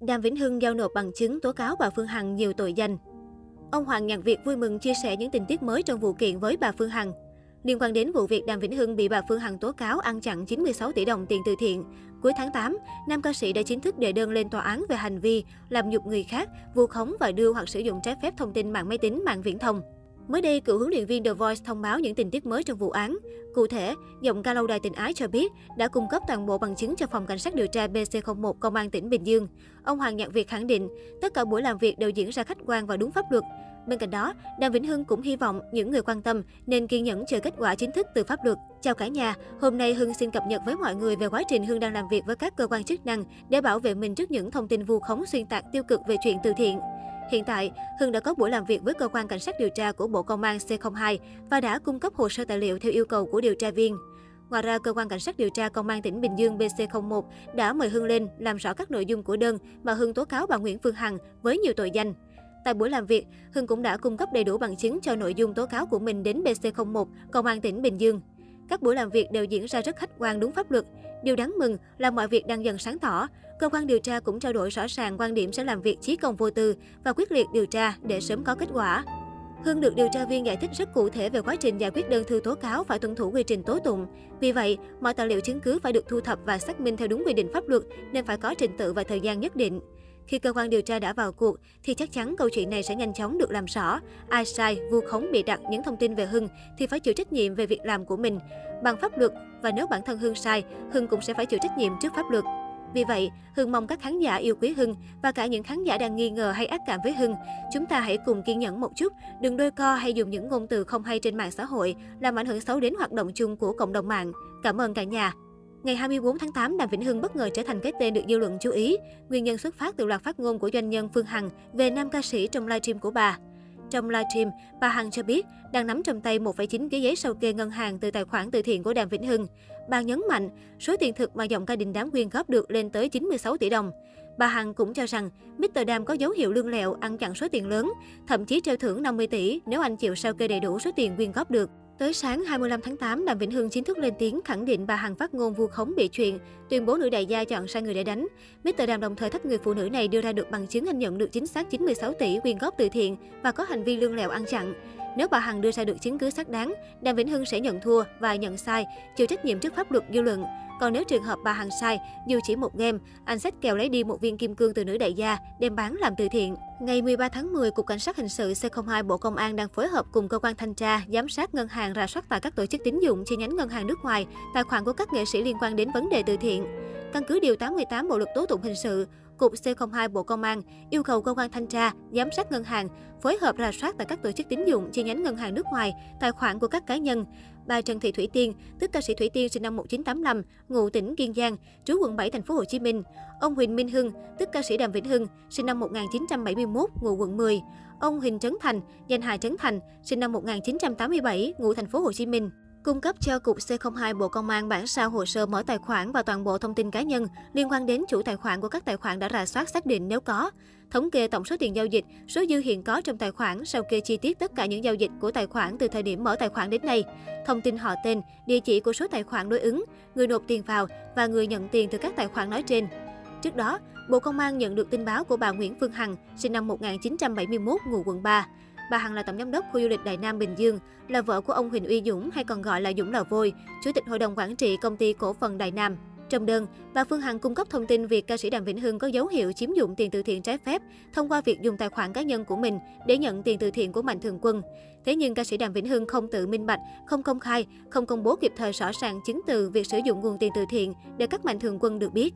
Đàm Vĩnh Hưng giao nộp bằng chứng tố cáo bà Phương Hằng nhiều tội danh. Ông Hoàng Nhạc Việt vui mừng chia sẻ những tình tiết mới trong vụ kiện với bà Phương Hằng. Liên quan đến vụ việc Đàm Vĩnh Hưng bị bà Phương Hằng tố cáo ăn chặn 96 tỷ đồng tiền từ thiện, cuối tháng 8, nam ca sĩ đã chính thức đệ đơn lên tòa án về hành vi làm nhục người khác, vu khống và đưa hoặc sử dụng trái phép thông tin mạng máy tính, mạng viễn thông. Mới đây, cựu huấn luyện viên The Voice thông báo những tình tiết mới trong vụ án. Cụ thể, giọng ca lâu đài tình ái cho biết đã cung cấp toàn bộ bằng chứng cho phòng cảnh sát điều tra BC01 Công an tỉnh Bình Dương. Ông Hoàng Nhạc Việt khẳng định, tất cả buổi làm việc đều diễn ra khách quan và đúng pháp luật. Bên cạnh đó, Đàm Vĩnh Hưng cũng hy vọng những người quan tâm nên kiên nhẫn chờ kết quả chính thức từ pháp luật. Chào cả nhà, hôm nay Hưng xin cập nhật với mọi người về quá trình Hưng đang làm việc với các cơ quan chức năng để bảo vệ mình trước những thông tin vu khống xuyên tạc tiêu cực về chuyện từ thiện. Hiện tại, Hưng đã có buổi làm việc với cơ quan cảnh sát điều tra của Bộ Công an C02 và đã cung cấp hồ sơ tài liệu theo yêu cầu của điều tra viên. Ngoài ra, cơ quan cảnh sát điều tra công an tỉnh Bình Dương BC01 đã mời Hưng lên làm rõ các nội dung của đơn mà Hưng tố cáo bà Nguyễn Phương Hằng với nhiều tội danh. Tại buổi làm việc, Hưng cũng đã cung cấp đầy đủ bằng chứng cho nội dung tố cáo của mình đến BC01, Công an tỉnh Bình Dương. Các buổi làm việc đều diễn ra rất khách quan đúng pháp luật. Điều đáng mừng là mọi việc đang dần sáng tỏ. Cơ quan điều tra cũng trao đổi rõ ràng quan điểm sẽ làm việc chí công vô tư và quyết liệt điều tra để sớm có kết quả. Hưng được điều tra viên giải thích rất cụ thể về quá trình giải quyết đơn thư tố cáo phải tuân thủ quy trình tố tụng. Vì vậy, mọi tài liệu chứng cứ phải được thu thập và xác minh theo đúng quy định pháp luật nên phải có trình tự và thời gian nhất định. Khi cơ quan điều tra đã vào cuộc thì chắc chắn câu chuyện này sẽ nhanh chóng được làm rõ. Ai sai, vu khống bị đặt những thông tin về Hưng thì phải chịu trách nhiệm về việc làm của mình bằng pháp luật và nếu bản thân Hưng sai, Hưng cũng sẽ phải chịu trách nhiệm trước pháp luật. Vì vậy, Hưng mong các khán giả yêu quý Hưng và cả những khán giả đang nghi ngờ hay ác cảm với Hưng, chúng ta hãy cùng kiên nhẫn một chút, đừng đôi co hay dùng những ngôn từ không hay trên mạng xã hội làm ảnh hưởng xấu đến hoạt động chung của cộng đồng mạng. Cảm ơn cả nhà. Ngày 24 tháng 8, Đàm Vĩnh Hưng bất ngờ trở thành cái tên được dư luận chú ý. Nguyên nhân xuất phát từ loạt phát ngôn của doanh nhân Phương Hằng về nam ca sĩ trong livestream của bà. Trong livestream, bà Hằng cho biết đang nắm trong tay 1,9 cái giấy sau kê ngân hàng từ tài khoản từ thiện của Đàm Vĩnh Hưng. Bà nhấn mạnh, số tiền thực mà dòng ca đình đám quyên góp được lên tới 96 tỷ đồng. Bà Hằng cũng cho rằng Mr. Đàm có dấu hiệu lương lẹo ăn chặn số tiền lớn, thậm chí treo thưởng 50 tỷ nếu anh chịu sao kê đầy đủ số tiền quyên góp được. Tới sáng 25 tháng 8, Đàm Vĩnh Hưng chính thức lên tiếng khẳng định bà Hằng phát ngôn vu khống bị chuyện, tuyên bố nữ đại gia chọn sai người để đánh. Mr. Đàm đồng thời thách người phụ nữ này đưa ra được bằng chứng anh nhận được chính xác 96 tỷ quyên góp từ thiện và có hành vi lương lẹo ăn chặn. Nếu bà Hằng đưa ra được chứng cứ xác đáng, Đàm Vĩnh Hưng sẽ nhận thua và nhận sai, chịu trách nhiệm trước pháp luật dư luận. Còn nếu trường hợp bà Hằng sai, dù chỉ một game, anh sách kèo lấy đi một viên kim cương từ nữ đại gia, đem bán làm từ thiện. Ngày 13 tháng 10, Cục Cảnh sát Hình sự C02 Bộ Công an đang phối hợp cùng cơ quan thanh tra, giám sát ngân hàng rà soát tại các tổ chức tín dụng chi nhánh ngân hàng nước ngoài, tài khoản của các nghệ sĩ liên quan đến vấn đề từ thiện. Căn cứ Điều 88 Bộ Luật Tố Tụng Hình sự, Cục C02 Bộ Công an yêu cầu cơ quan thanh tra, giám sát ngân hàng phối hợp rà soát tại các tổ chức tín dụng chi nhánh ngân hàng nước ngoài, tài khoản của các cá nhân. Bà Trần Thị Thủy Tiên, tức ca sĩ Thủy Tiên sinh năm 1985, ngụ tỉnh Kiên Giang, trú quận 7 thành phố Hồ Chí Minh. Ông Huỳnh Minh Hưng, tức ca sĩ Đàm Vĩnh Hưng, sinh năm 1971, ngụ quận 10. Ông Huỳnh Trấn Thành, danh hài Trấn Thành, sinh năm 1987, ngụ thành phố Hồ Chí Minh cung cấp cho Cục C02 Bộ Công an bản sao hồ sơ mở tài khoản và toàn bộ thông tin cá nhân liên quan đến chủ tài khoản của các tài khoản đã rà soát xác định nếu có. Thống kê tổng số tiền giao dịch, số dư hiện có trong tài khoản sau kê chi tiết tất cả những giao dịch của tài khoản từ thời điểm mở tài khoản đến nay. Thông tin họ tên, địa chỉ của số tài khoản đối ứng, người nộp tiền vào và người nhận tiền từ các tài khoản nói trên. Trước đó, Bộ Công an nhận được tin báo của bà Nguyễn Phương Hằng, sinh năm 1971, ngụ quận 3. Bà Hằng là tổng giám đốc khu du lịch Đại Nam Bình Dương, là vợ của ông Huỳnh Uy Dũng hay còn gọi là Dũng Lò Vôi, chủ tịch hội đồng quản trị công ty cổ phần Đại Nam. Trong đơn, bà Phương Hằng cung cấp thông tin việc ca sĩ Đàm Vĩnh Hưng có dấu hiệu chiếm dụng tiền từ thiện trái phép thông qua việc dùng tài khoản cá nhân của mình để nhận tiền từ thiện của Mạnh Thường Quân. Thế nhưng ca sĩ Đàm Vĩnh Hưng không tự minh bạch, không công khai, không công bố kịp thời rõ ràng chứng từ việc sử dụng nguồn tiền từ thiện để các Mạnh Thường Quân được biết.